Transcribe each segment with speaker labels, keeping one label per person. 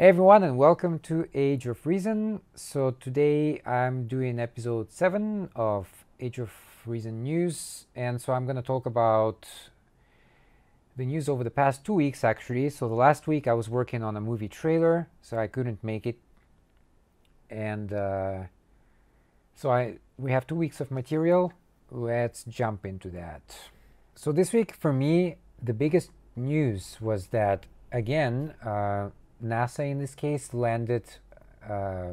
Speaker 1: Hey everyone, and welcome to Age of Reason. So, today I'm doing episode 7 of Age of Reason News, and so I'm going to talk about the news over the past two weeks actually. So, the last week I was working on a movie trailer, so I couldn't make it, and uh, so I we have two weeks of material. Let's jump into that. So, this week for me, the biggest news was that again, uh, NASA in this case landed uh,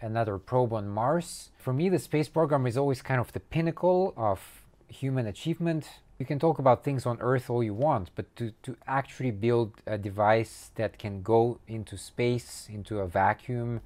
Speaker 1: another probe on Mars. For me, the space program is always kind of the pinnacle of human achievement. You can talk about things on Earth all you want, but to, to actually build a device that can go into space, into a vacuum,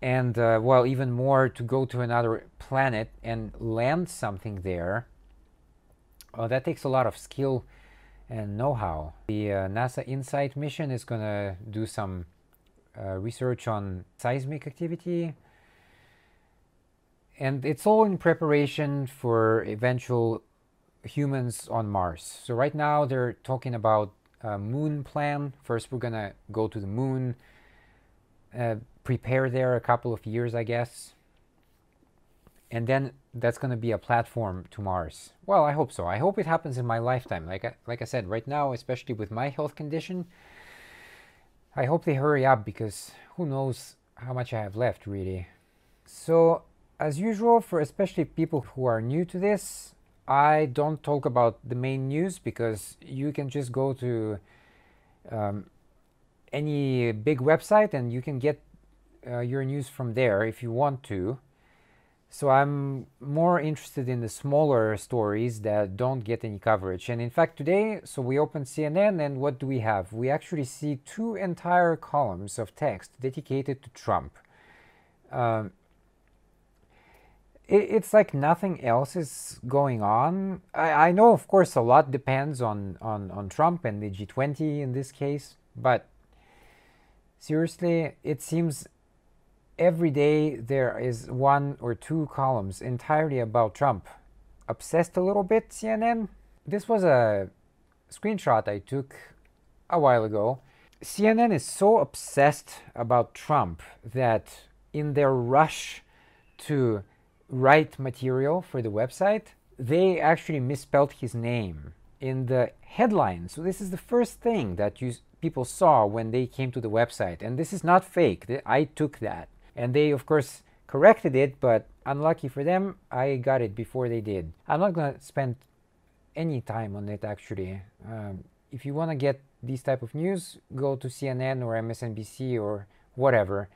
Speaker 1: and uh, well, even more to go to another planet and land something there, uh, that takes a lot of skill and know-how. The uh, NASA InSight mission is going to do some uh, research on seismic activity and it's all in preparation for eventual humans on Mars. So right now they're talking about a moon plan. First we're going to go to the moon, uh, prepare there a couple of years I guess, and then that's going to be a platform to Mars. Well, I hope so. I hope it happens in my lifetime. Like I, like I said, right now, especially with my health condition, I hope they hurry up because who knows how much I have left, really. So, as usual, for especially people who are new to this, I don't talk about the main news because you can just go to um, any big website and you can get uh, your news from there if you want to. So I'm more interested in the smaller stories that don't get any coverage. And in fact, today, so we open CNN, and what do we have? We actually see two entire columns of text dedicated to Trump. Um, it, it's like nothing else is going on. I, I know, of course, a lot depends on, on, on Trump and the G20 in this case, but seriously, it seems every day there is one or two columns entirely about Trump. Obsessed a little bit, CNN? This was a screenshot I took a while ago. CNN is so obsessed about Trump that in their rush to write material for the website, they actually misspelled his name in the headline. So this is the first thing that you people saw when they came to the website. And this is not fake. I took that. And they, of course, corrected it, but unlucky for them, I got it before they did. I'm not going to spend any time on it, actually. Um, if you want to get these type of news, go to CNN or MSNBC or whatever.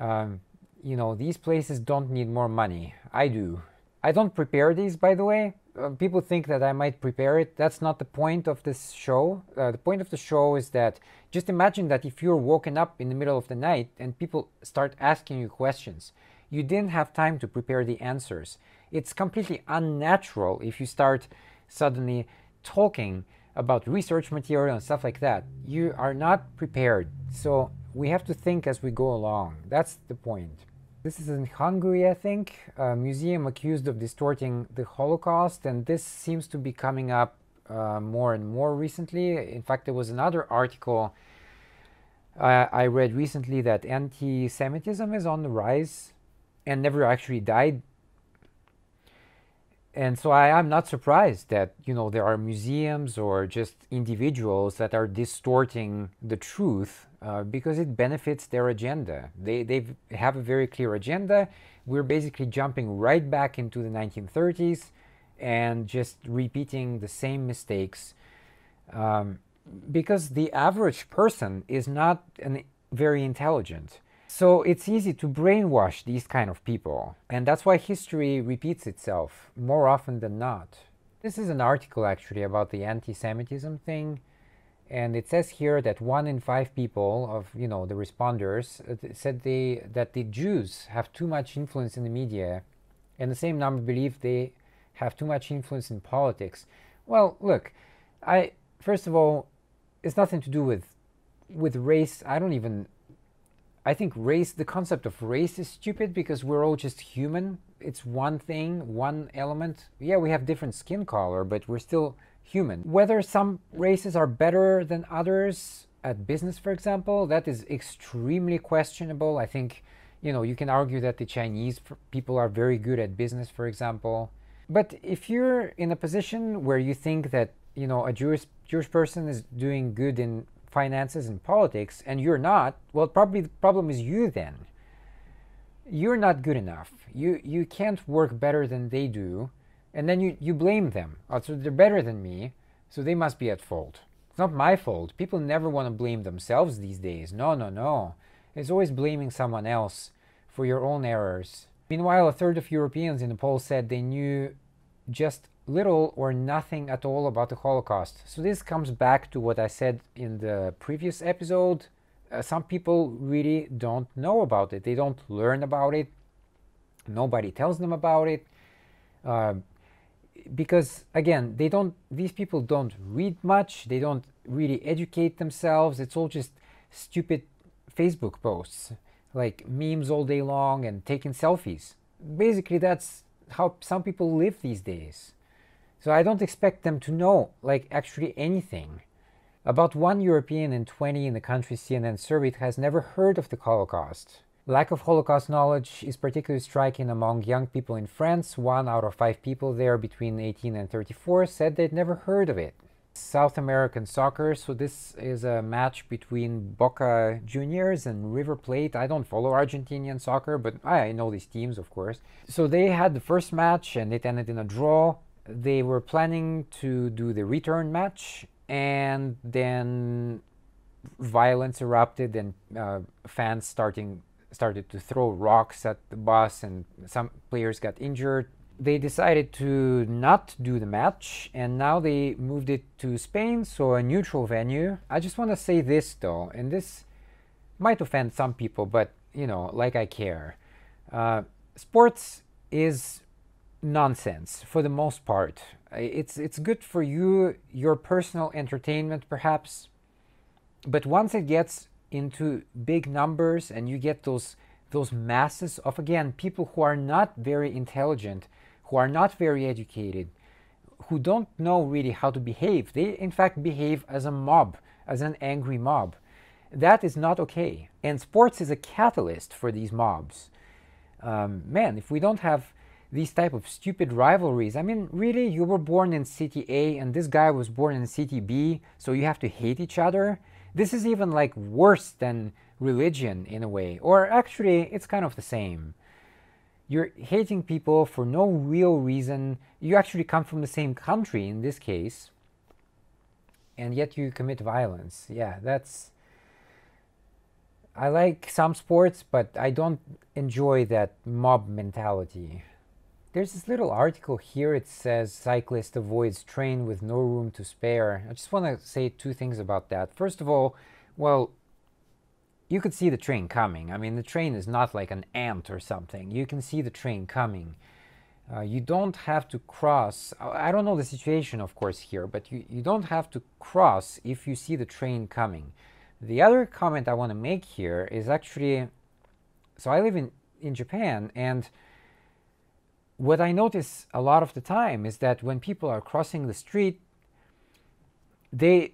Speaker 1: Um, you know, these places don't need more money. I do. I don't prepare these, by the way. Uh, people think that I might prepare it. That's not the point of this show. Uh, the point of the show is that just imagine that if you're woken up in the middle of the night and people start asking you questions, you didn't have time to prepare the answers. It's completely unnatural if you start suddenly talking about research material and stuff like that. You are not prepared. So we have to think as we go along. That's the point. This is in Hungary, I think, a museum accused of distorting the Holocaust, and this seems to be coming up uh, more and more recently. In fact, there was another article uh, I read recently that anti Semitism is on the rise and never actually died. And so I am not surprised that you know there are museums or just individuals that are distorting the truth uh, because it benefits their agenda. They they have a very clear agenda. We're basically jumping right back into the 1930s and just repeating the same mistakes um, because the average person is not an, very intelligent. So it's easy to brainwash these kind of people, and that's why history repeats itself more often than not. This is an article actually about the anti-Semitism thing, and it says here that one in five people of you know the responders uh, said they that the Jews have too much influence in the media, and the same number believe they have too much influence in politics. Well, look, I first of all, it's nothing to do with with race. I don't even. I think race, the concept of race is stupid because we're all just human. It's one thing, one element. Yeah, we have different skin color, but we're still human. Whether some races are better than others, at business, for example, that is extremely questionable. I think, you know, you can argue that the Chinese people are very good at business, for example. But if you're in a position where you think that, you know, a Jewish, Jewish person is doing good in finances and politics and you're not, well, probably the problem is you then. You're not good enough. You, you can't work better than they do. And then you, you blame them. Oh, so they're better than me, so they must be at fault. It's not my fault. People never want to blame themselves these days. No, no, no. It's always blaming someone else for your own errors. Meanwhile, a third of Europeans in the poll said they knew just little or nothing at all about the Holocaust. So this comes back to what I said in the previous episode. Uh, some people really don't know about it. They don't learn about it. Nobody tells them about it. Uh, because again, they don't these people don't read much, they don't really educate themselves. It's all just stupid Facebook posts, like memes all day long and taking selfies. Basically that's how some people live these days. So I don't expect them to know like actually anything. About one European in 20 in the country CNN surveyed has never heard of the Holocaust. Lack of Holocaust knowledge is particularly striking among young people in France. One out of five people there between 18 and 34 said they'd never heard of it. South American soccer, so this is a match between Boca Juniors and River Plate. I don't follow Argentinian soccer, but I know these teams, of course. So they had the first match and it ended in a draw they were planning to do the return match and then violence erupted and uh, fans starting started to throw rocks at the bus and some players got injured. They decided to not do the match and now they moved it to Spain so a neutral venue. I just want to say this though and this might offend some people but you know like i care. Uh, sports is nonsense for the most part. It's it's good for you, your personal entertainment perhaps, but once it gets into big numbers and you get those those masses of again people who are not very intelligent, who are not very educated, who don't know really how to behave. They in fact behave as a mob, as an angry mob. That is not okay. And sports is a catalyst for these mobs. Um, man, if we don't have these type of stupid rivalries. I mean, really, you were born in city A and this guy was born in city B, so you have to hate each other. This is even like worse than religion in a way, or actually, it's kind of the same. You're hating people for no real reason. You actually come from the same country in this case, and yet you commit violence. Yeah, that's. I like some sports, but I don't enjoy that mob mentality. There's this little article here. It says cyclist avoids train with no room to spare. I just want to say two things about that. First of all, well, you could see the train coming. I mean, the train is not like an ant or something. You can see the train coming. Uh, you don't have to cross. I don't know the situation, of course, here, but you, you don't have to cross if you see the train coming. The other comment I want to make here is actually so I live in, in Japan, and what I notice a lot of the time is that when people are crossing the street, they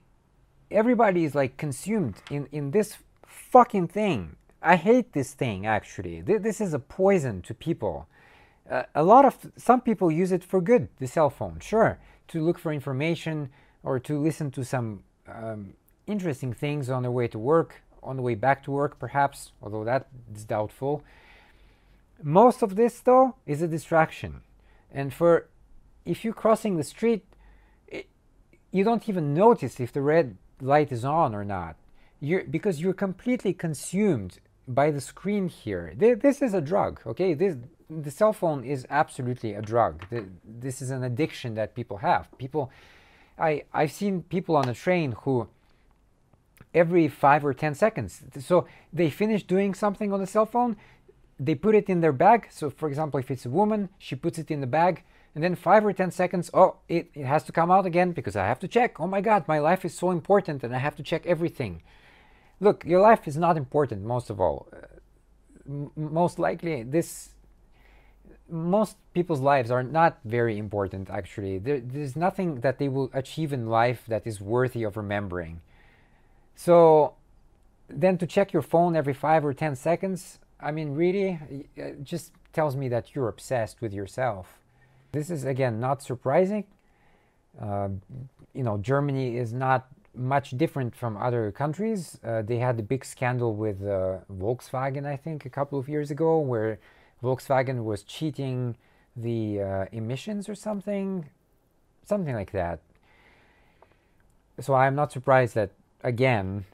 Speaker 1: everybody is like consumed in in this fucking thing. I hate this thing actually. This is a poison to people. Uh, a lot of some people use it for good, the cell phone, sure, to look for information or to listen to some um, interesting things on their way to work, on the way back to work, perhaps, although that is doubtful. Most of this though is a distraction. And for if you're crossing the street, it, you don't even notice if the red light is on or not. You're, because you're completely consumed by the screen here. This is a drug, okay? This, the cell phone is absolutely a drug. This is an addiction that people have. People, I, I've seen people on a train who every five or 10 seconds, so they finish doing something on the cell phone, they put it in their bag. So for example, if it's a woman, she puts it in the bag and then five or 10 seconds, oh, it, it has to come out again because I have to check. Oh my God, my life is so important and I have to check everything. Look, your life is not important, most of all. Uh, most likely, this, most people's lives are not very important, actually. There, there's nothing that they will achieve in life that is worthy of remembering. So then to check your phone every five or 10 seconds, I mean, really, it just tells me that you're obsessed with yourself. This is, again, not surprising. Uh, you know, Germany is not much different from other countries. Uh, they had a big scandal with uh, Volkswagen, I think, a couple of years ago, where Volkswagen was cheating the uh, emissions or something, something like that. So I'm not surprised that, again,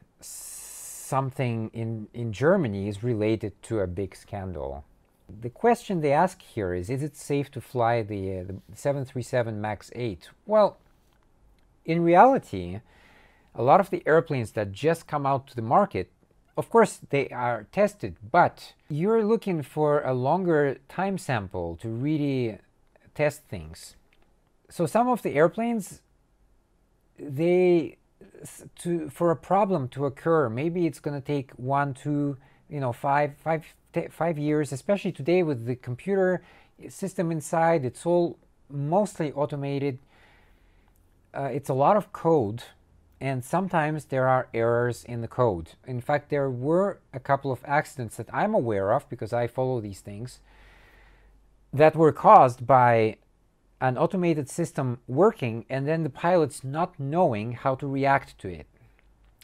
Speaker 1: something in, in Germany is related to a big scandal. The question they ask here is Is it safe to fly the, uh, the 737 MAX 8? Well, in reality, a lot of the airplanes that just come out to the market, of course, they are tested, but you're looking for a longer time sample to really test things. So some of the airplanes, they to for a problem to occur, maybe it's going to take one, two, you know, five, five, five years. Especially today with the computer system inside, it's all mostly automated. Uh, it's a lot of code and sometimes there are errors in the code. In fact, there were a couple of accidents that I'm aware of because I follow these things that were caused by an automated system working and then the pilots not knowing how to react to it.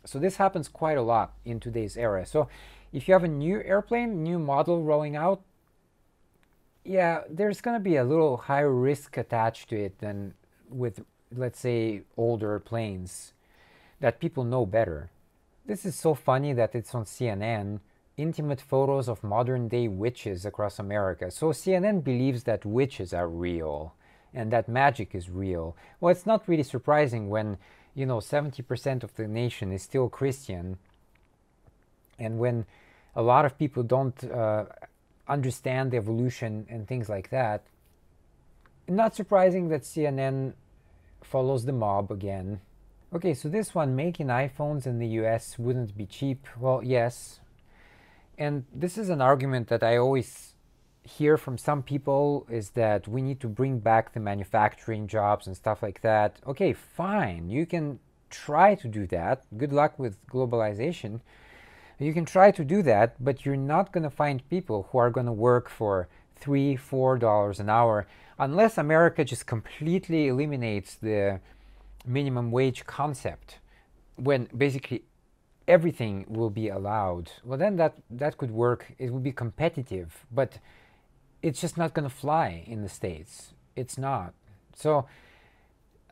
Speaker 1: So this happens quite a lot in today's era. So if you have a new airplane, new model rolling out, yeah, there's going to be a little higher risk attached to it than with, let's say, older planes that people know better. This is so funny that it's on CNN, intimate photos of modern day witches across America. So CNN believes that witches are real and that magic is real. Well, it's not really surprising when, you know, 70% of the nation is still Christian and when a lot of people don't uh, understand evolution and things like that. Not surprising that CNN follows the mob again Okay, so this one, making iPhones in the US wouldn't be cheap. Well, yes. And this is an argument that I always hear from some people is that we need to bring back the manufacturing jobs and stuff like that. Okay, fine. You can try to do that. Good luck with globalization. You can try to do that, but you're not going to find people who are going to work for three, four dollars an hour unless America just completely eliminates the minimum wage concept when basically everything will be allowed well then that that could work it would be competitive but it's just not going to fly in the states it's not so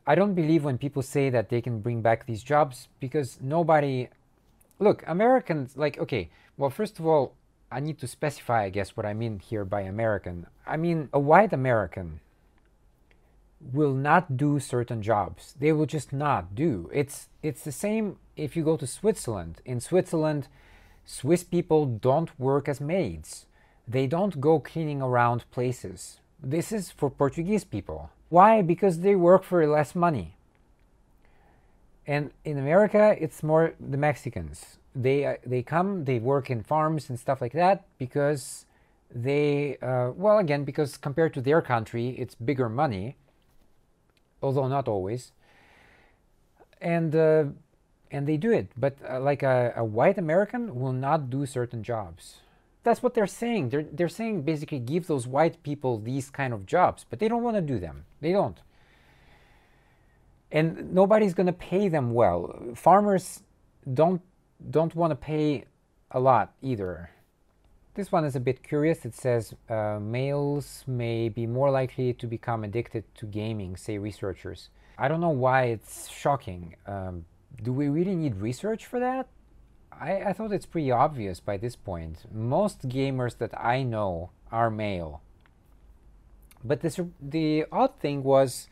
Speaker 1: i don't believe when people say that they can bring back these jobs because nobody look americans like okay well first of all i need to specify i guess what i mean here by american i mean a white american will not do certain jobs. They will just not do. It's it's the same if you go to Switzerland. In Switzerland, Swiss people don't work as maids. They don't go cleaning around places. This is for Portuguese people. Why? Because they work for less money. And in America, it's more the Mexicans. They uh, they come, they work in farms and stuff like that because they uh, well again because compared to their country, it's bigger money although not always. And uh, and they do it, but uh, like a, a white American will not do certain jobs. That's what they're saying. They're they're saying basically give those white people these kind of jobs, but they don't want to do them. They don't. And nobody's going to pay them well. Farmers don't don't want to pay a lot either. This one is a bit curious. It says uh, males may be more likely to become addicted to gaming, say researchers. I don't know why it's shocking. Um, do we really need research for that? I, I thought it's pretty obvious by this point. Most gamers that I know are male. But this, the odd thing was,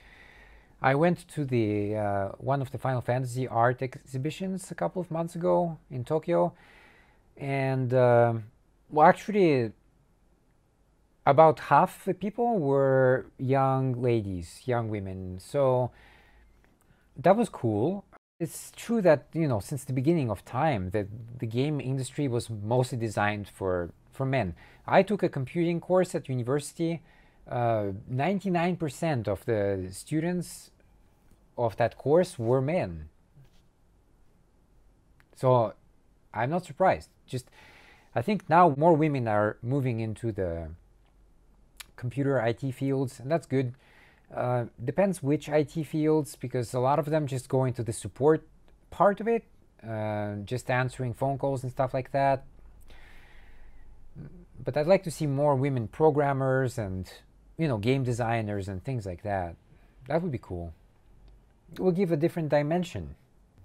Speaker 1: I went to the uh, one of the Final Fantasy art exhibitions a couple of months ago in Tokyo, and uh, well, actually, about half the people were young ladies, young women. So that was cool. It's true that you know since the beginning of time that the game industry was mostly designed for for men. I took a computing course at university. Uh, 99% of the students of that course were men. So I'm not surprised. Just I think now more women are moving into the computer IT fields, and that's good. Uh, depends which IT fields, because a lot of them just go into the support part of it, uh, just answering phone calls and stuff like that. But I'd like to see more women programmers and, you know, game designers and things like that. That would be cool. It will give a different dimension.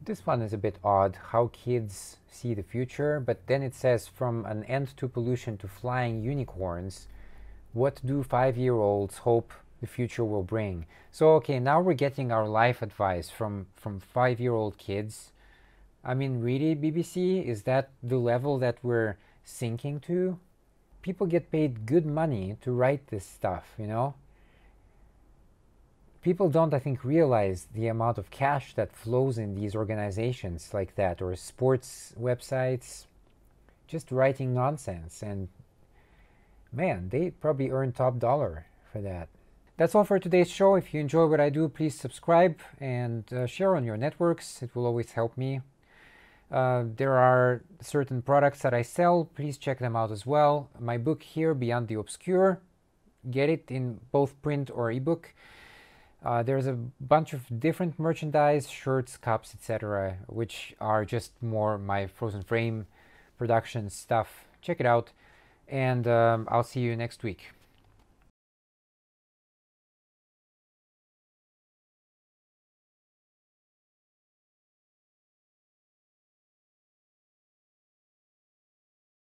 Speaker 1: This one is a bit odd, how kids see the future, but then it says from an end to pollution to flying unicorns, what do five-year-olds hope the future will bring? So, okay, now we're getting our life advice from, from five-year-old kids. I mean, really, BBC, is that the level that we're sinking to? People get paid good money to write this stuff, you know? people don't, I think, realize the amount of cash that flows in these organizations like that or sports websites just writing nonsense. And man, they probably earn top dollar for that. That's all for today's show. If you enjoy what I do, please subscribe and uh, share on your networks. It will always help me. Uh, there are certain products that I sell. Please check them out as well. My book here, Beyond the Obscure, get it in both print or ebook. Uh, there's a bunch of different merchandise, shirts, cups, etc., which are just more my frozen frame production stuff. Check it out, and um, I'll see you next week.